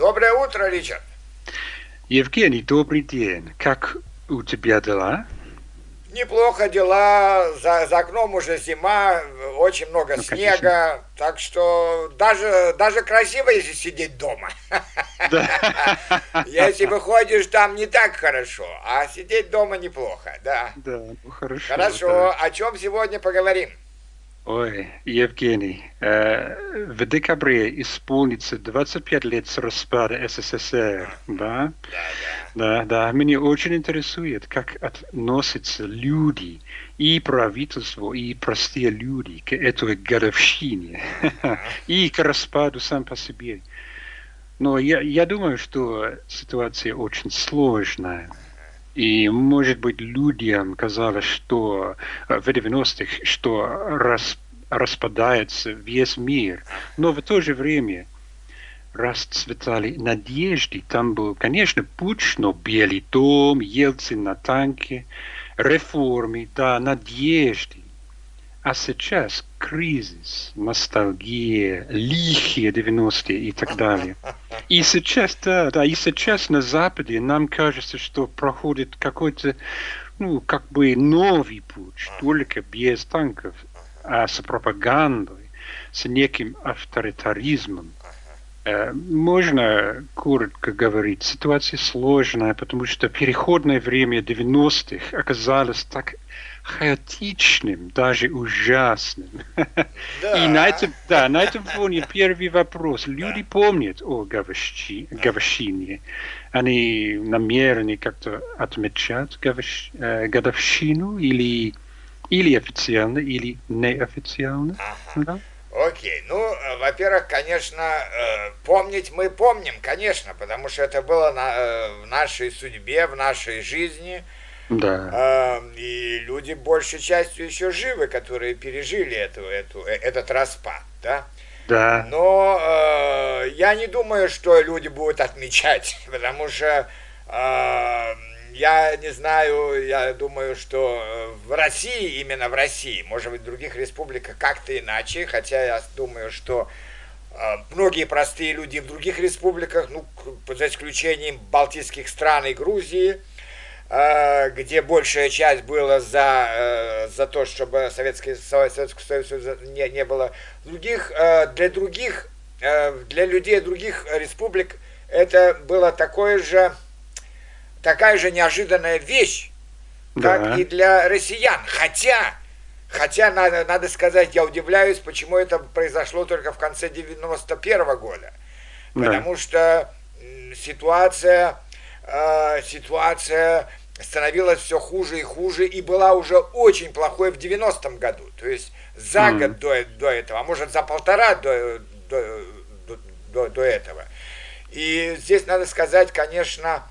Доброе утро, Ричард. Евгений, добрый день. Как у тебя дела? Неплохо дела, за, за окном уже зима, очень много ну, снега, конечно. так что даже, даже красиво, если сидеть дома. Да. Если выходишь, там не так хорошо, а сидеть дома неплохо, да. Да, ну хорошо. Хорошо, да. о чем сегодня поговорим? Ой, Евгений, э, в декабре исполнится 25 лет с распада СССР, да? Да, да. Да. Меня очень интересует, как относятся люди и правительство, и простые люди к этой годовщине и к распаду сам по себе. Но я, я думаю, что ситуация очень сложная. И, может быть, людям казалось, что э, в 90-х, что рас, распадается весь мир. Но в то же время расцветали надежды. Там был, конечно, Путч, но Белый дом, Ельцин на танке, реформы, да, надежды. А сейчас кризис, ностальгия, лихие 90-е и так далее. И сейчас, да, да, и сейчас на Западе нам кажется, что проходит какой-то, ну, как бы новый путь, только без танков, а с пропагандой, с неким авторитаризмом. Э, можно коротко говорить, ситуация сложная, потому что переходное время 90-х оказалось так хаотичным, даже ужасным. Да. И на этом, да, на этом фоне первый вопрос. Люди помнят о Гаващи, Гаващине. Они намерены как-то отмечать Гаващ, э, годовщину или, или официально, или неофициально. Ага. Да? Окей, ну, во-первых, конечно, э, помнить мы помним, конечно, потому что это было на, э, в нашей судьбе, в нашей жизни – да. И люди большей частью еще живы, которые пережили эту, эту, э, этот распад, да? Да. Но э, я не думаю, что люди будут отмечать, потому что э, я не знаю, я думаю, что в России, именно в России, может быть, в других республиках как-то иначе, хотя я думаю, что э, многие простые люди в других республиках, ну, за исключением Балтийских стран и Грузии, Э, где большая часть была за, э, за то, чтобы Советский, Советский Союз не, не было. Других, э, для других, для людей других республик это было такое же, такая же неожиданная вещь, как да. и для россиян. Хотя, хотя надо, надо сказать, я удивляюсь, почему это произошло только в конце 91 -го года. Да. Потому что ситуация, ситуация становилась все хуже и хуже, и была уже очень плохой в 90-м году. То есть за mm. год до, до этого, а может за полтора до, до, до, до этого. И здесь надо сказать, конечно,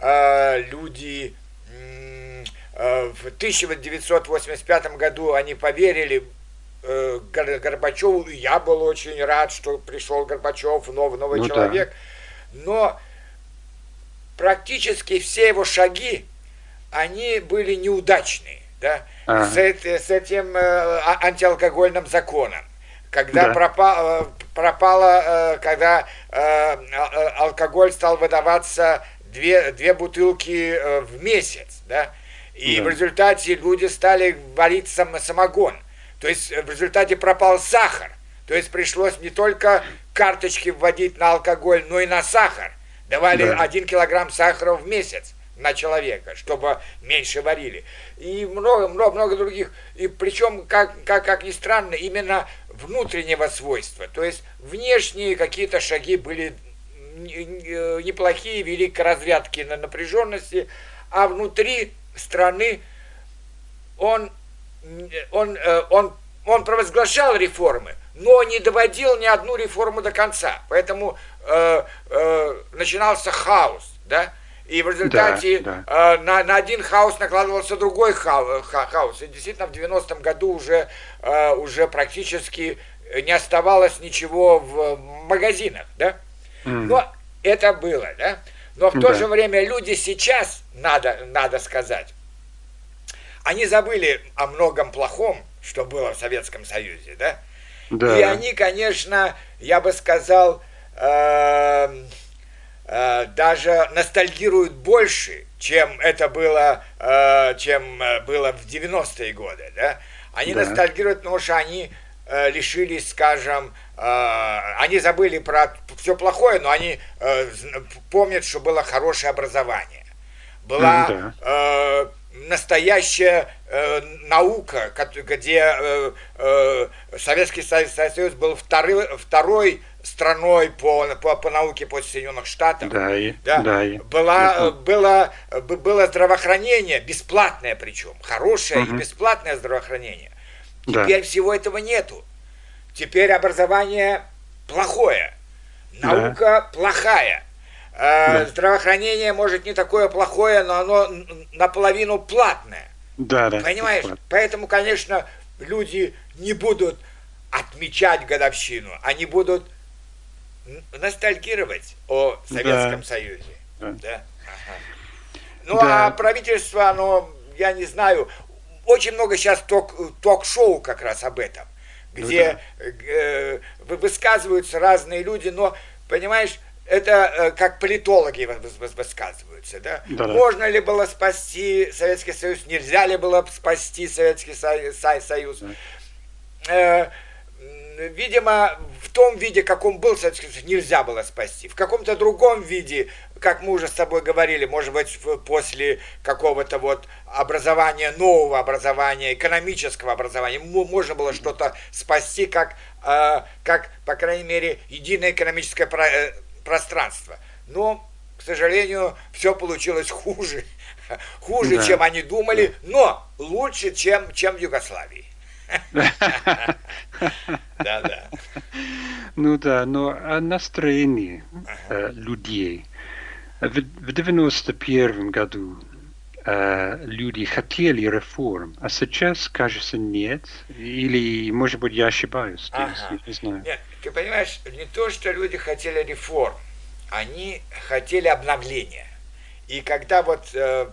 э, люди э, в 1985 году они поверили э, Горбачеву, и я был очень рад, что пришел Горбачев, новый, новый ну, человек. Да. Но практически все его шаги они были неудачные, да, ага. с, с этим э, а, антиалкогольным законом. Когда да. пропало, э, пропало, э, когда э, а, алкоголь стал выдаваться две, две бутылки э, в месяц, да, и да. в результате люди стали варить сам, самогон. То есть в результате пропал сахар. То есть пришлось не только карточки вводить на алкоголь, но и на сахар. Давали да. один килограмм сахара в месяц на человека, чтобы меньше варили. И много, много, других. И причем, как, как, как ни странно, именно внутреннего свойства. То есть внешние какие-то шаги были неплохие, вели к разрядке на напряженности, а внутри страны он, он, э, он, он провозглашал реформы, но не доводил ни одну реформу до конца. Поэтому э, э, начинался хаос. Да? И в результате да, да. Э, на, на один хаос накладывался другой ха, ха, хаос. И действительно в 90-м году уже, э, уже практически не оставалось ничего в магазинах, да? Mm. Но это было, да? Но в то да. же время люди сейчас, надо, надо сказать, они забыли о многом плохом, что было в Советском Союзе, да? Да. И они, конечно, я бы сказал, э, даже ностальгируют больше, чем это было, э, чем э, было в 90-е годы, да? Они да. ностальгируют, потому что они э, лишились, скажем, э, они забыли про все плохое, но они э, помнят, что было хорошее образование. Была да. Настоящая э, наука, где э, э, Советский Союз был второй, второй страной по, по, по науке после Соединенных Штатов. Да, и, да, да, и, была, было, было здравоохранение, бесплатное причем, хорошее угу. и бесплатное здравоохранение. Теперь да. всего этого нету. Теперь образование плохое, наука да. плохая. Да. Здравоохранение, может, не такое плохое, но оно наполовину платное. Да, да. Понимаешь? Поэтому, конечно, люди не будут отмечать годовщину, они будут ностальгировать о Советском да. Союзе. Да. да? Ага. Ну, да. а правительство, оно, я не знаю, очень много сейчас ток, ток-шоу как раз об этом, ну где ну, да. э, высказываются разные люди, но, понимаешь, это э, как политологи высказываются, да? да? Можно ли было спасти Советский Союз, нельзя ли было спасти Советский Союз? Да. Э, видимо, в том виде, каком был Советский Союз, нельзя было спасти. В каком-то другом виде, как мы уже с тобой говорили, может быть, после какого-то вот образования, нового образования, экономического образования, можно было что-то спасти, как, э, как, по крайней мере, единое экономическое пространство. Но, к сожалению, все получилось хуже. Хуже, да. чем они думали, но лучше, чем, чем в Югославии. Да, да. Ну да, но о настроении э, людей. В, в 91 году э, люди хотели реформ, а сейчас, кажется, нет. Или, может быть, я ошибаюсь. Ага. Не знаю. Нет, ты понимаешь, не то, что люди хотели реформ, они хотели обновления. И когда вот э,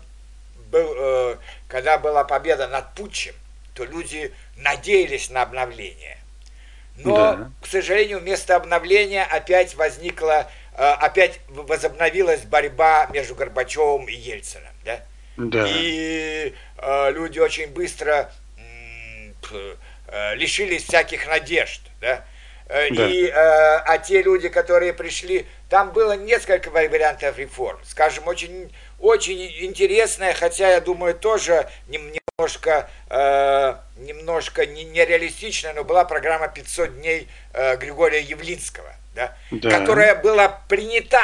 был, э, когда была победа над Путчем, то люди надеялись на обновление. Но, да. к сожалению, вместо обновления опять возникла, э, опять возобновилась борьба между Горбачевым и Ельциным. Да? Да. И э, люди очень быстро э, лишились всяких надежд. Да? Э, да. И, э, а те люди, которые пришли, там было несколько вариантов реформ. Скажем, очень, очень интересная, хотя, я думаю, тоже немножко, э, немножко нереалистичная, но была программа «500 дней» э, Григория Явлинского, да, да. которая была принята,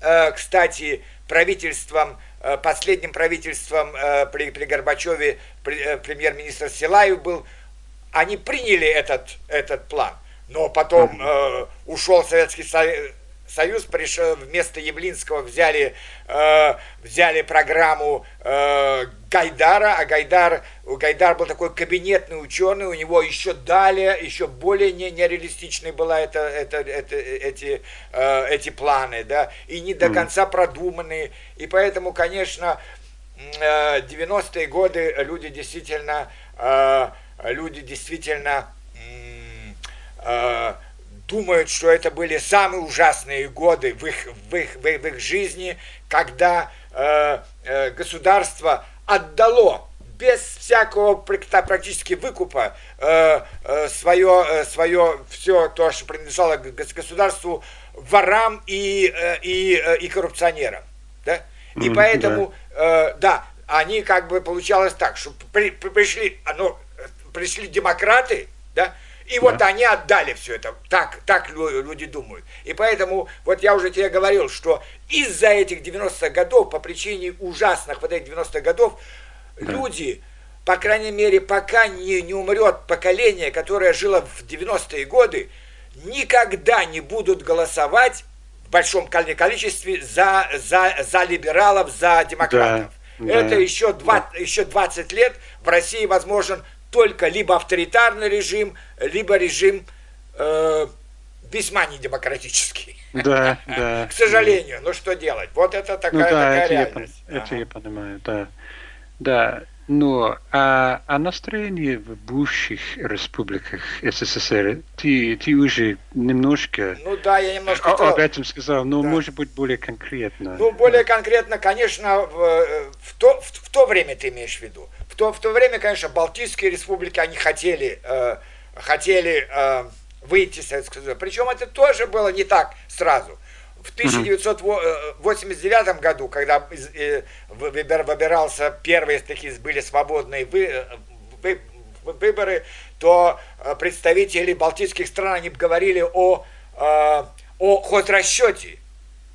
э, кстати, правительством, э, последним правительством э, при, при Горбачеве, э, премьер-министр Силаев был, они приняли этот, этот план – но потом э, ушел Советский Союз, Союз пришел вместо Явлинского взяли э, взяли программу э, Гайдара, а Гайдар у Гайдар был такой кабинетный ученый, у него еще далее, еще более не, нереалистичной была это, это, это, эти, э, эти планы, да, и не до конца продуманные, и поэтому, конечно, э, 90-е годы люди действительно э, люди действительно э, думают, что это были самые ужасные годы в их, в их, в их, в их жизни, когда э, э, государство отдало без всякого практически выкупа э, э, свое, э, свое все то, что принадлежало государству, ворам и, э, и, э, и коррупционерам. Да? И mm, поэтому, да. Э, да, они как бы получалось так, что при, при, пришли, ну, пришли демократы, да, и да. вот они отдали все это. Так, так люди думают. И поэтому, вот я уже тебе говорил, что из-за этих 90-х годов, по причине ужасных вот этих 90-х годов, да. люди, по крайней мере, пока не, не умрет поколение, которое жило в 90-е годы, никогда не будут голосовать в большом количестве за, за, за либералов, за демократов. Да, Это да, еще, 20, да. еще 20 лет в России возможен только либо авторитарный режим, либо режим э, весьма недемократический. Да, да. К сожалению, ну что делать? Вот это такая, ну, да, такая это реальность. Я, ага. Это я понимаю, да. Да, Но а, а настроение в бывших республиках СССР, ты, ты уже немножко ну, да, я немножко о, об этом сказал, но да. может быть более конкретно. Ну, более конкретно, конечно, в, в, то, в, в то время ты имеешь в виду. То, в то время, конечно, Балтийские республики, они хотели, э, хотели э, выйти из Советского Союза. Причем это тоже было не так сразу. В 1989 году, когда э, выбирался первые такие были свободные вы, вы, выборы, то э, представители балтийских стран они говорили о, э, о хозрасчете.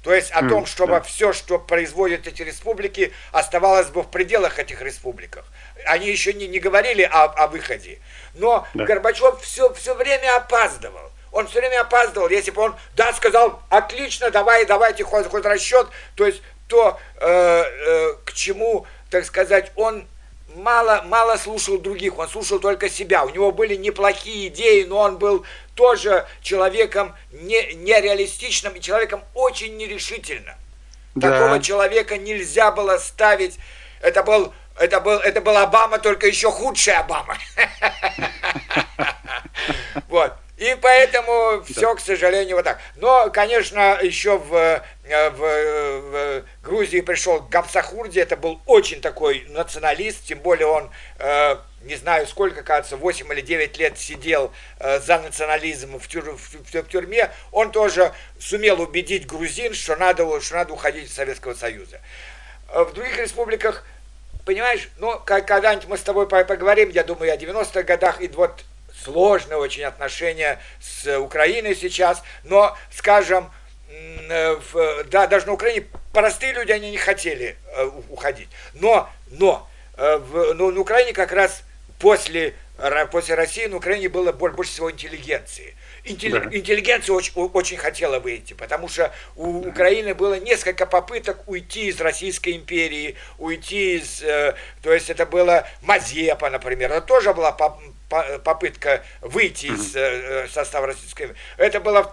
То есть о том, чтобы да. все, что производят эти республики, оставалось бы в пределах этих республиках. Они еще не, не говорили о, о выходе. Но да. Горбачев все, все время опаздывал он все время опаздывал. Если бы он, да, сказал, отлично, давай, давайте хоть, хоть расчет, то есть то, э, э, к чему, так сказать, он мало, мало слушал других, он слушал только себя. У него были неплохие идеи, но он был тоже человеком не, нереалистичным и человеком очень нерешительным. Да. Такого человека нельзя было ставить. Это был, это был, это был Обама, только еще худший Обама. Вот. И поэтому все, к сожалению, вот так. Но, конечно, еще в, э, в, в Грузии пришел Гамсахурди, это был очень такой националист, тем более он, э, не знаю сколько, кажется, 8 или 9 лет сидел э, за национализм в, тюр, в, в, в тюрьме. Он тоже сумел убедить грузин, что надо, что надо уходить из Советского Союза. В других республиках, понимаешь, ну, когда-нибудь мы с тобой поговорим, я думаю, о 90-х годах, и вот сложные очень отношения с Украиной сейчас, но, скажем, в, да, даже на Украине простые люди, они не хотели э, уходить. Но, но, э, в, но на Украине как раз после, после России на Украине было больше всего интеллигенции. Интелли, да. Интеллигенция очень, очень хотела выйти, потому что у да. Украины было несколько попыток уйти из Российской империи, уйти из... Э, то есть это было Мазепа, например, это тоже была попытка выйти из э, состава Российской империи. Это было в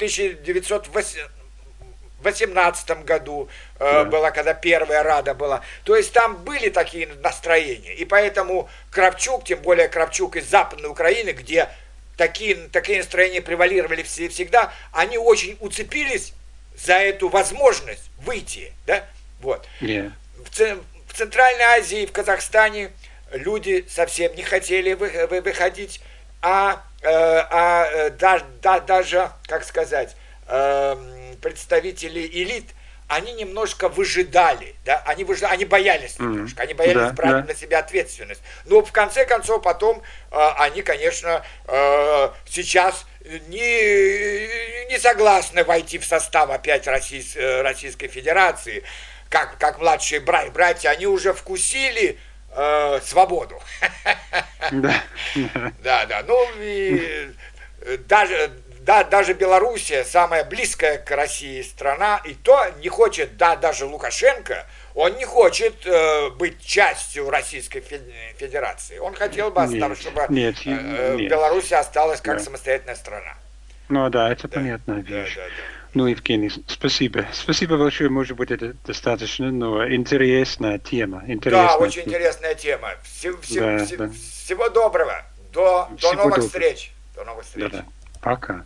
1918 году, э, да. была, когда первая Рада была. То есть там были такие настроения. И поэтому Кравчук, тем более Кравчук из Западной Украины, где такие, такие настроения превалировали всегда, они очень уцепились за эту возможность выйти. Да? Вот. Yeah. В, в Центральной Азии, в Казахстане люди совсем не хотели выходить, а, э, а э, да, да, даже, как сказать, эм, представители элит, они немножко выжидали, да, они, выжидали, они боялись немножко, они боялись да, брать да. на себя ответственность. Но в конце концов потом э, они, конечно, сейчас не, не согласны войти в состав опять Российской, Российской Федерации, как, как младшие братья, они уже вкусили э, свободу. Да. Да, да. Ну и э, даже да, даже Белоруссия, самая близкая к России страна, и то не хочет, да, даже Лукашенко, он не хочет э, быть частью Российской Федерации. Он хотел бы, нет, чтобы нет, э, нет. Белоруссия осталась как да. самостоятельная страна. Ну да, это да, понятно, вещь. Да, да, да. Ну, Евгений, спасибо. Спасибо большое, может быть, это достаточно, но интересная тема. Интересная да, очень тема. интересная тема. Всего, всего, да, всего, да. всего доброго. До, до новых доброго. встреч. До новых встреч. Да, да. Пока.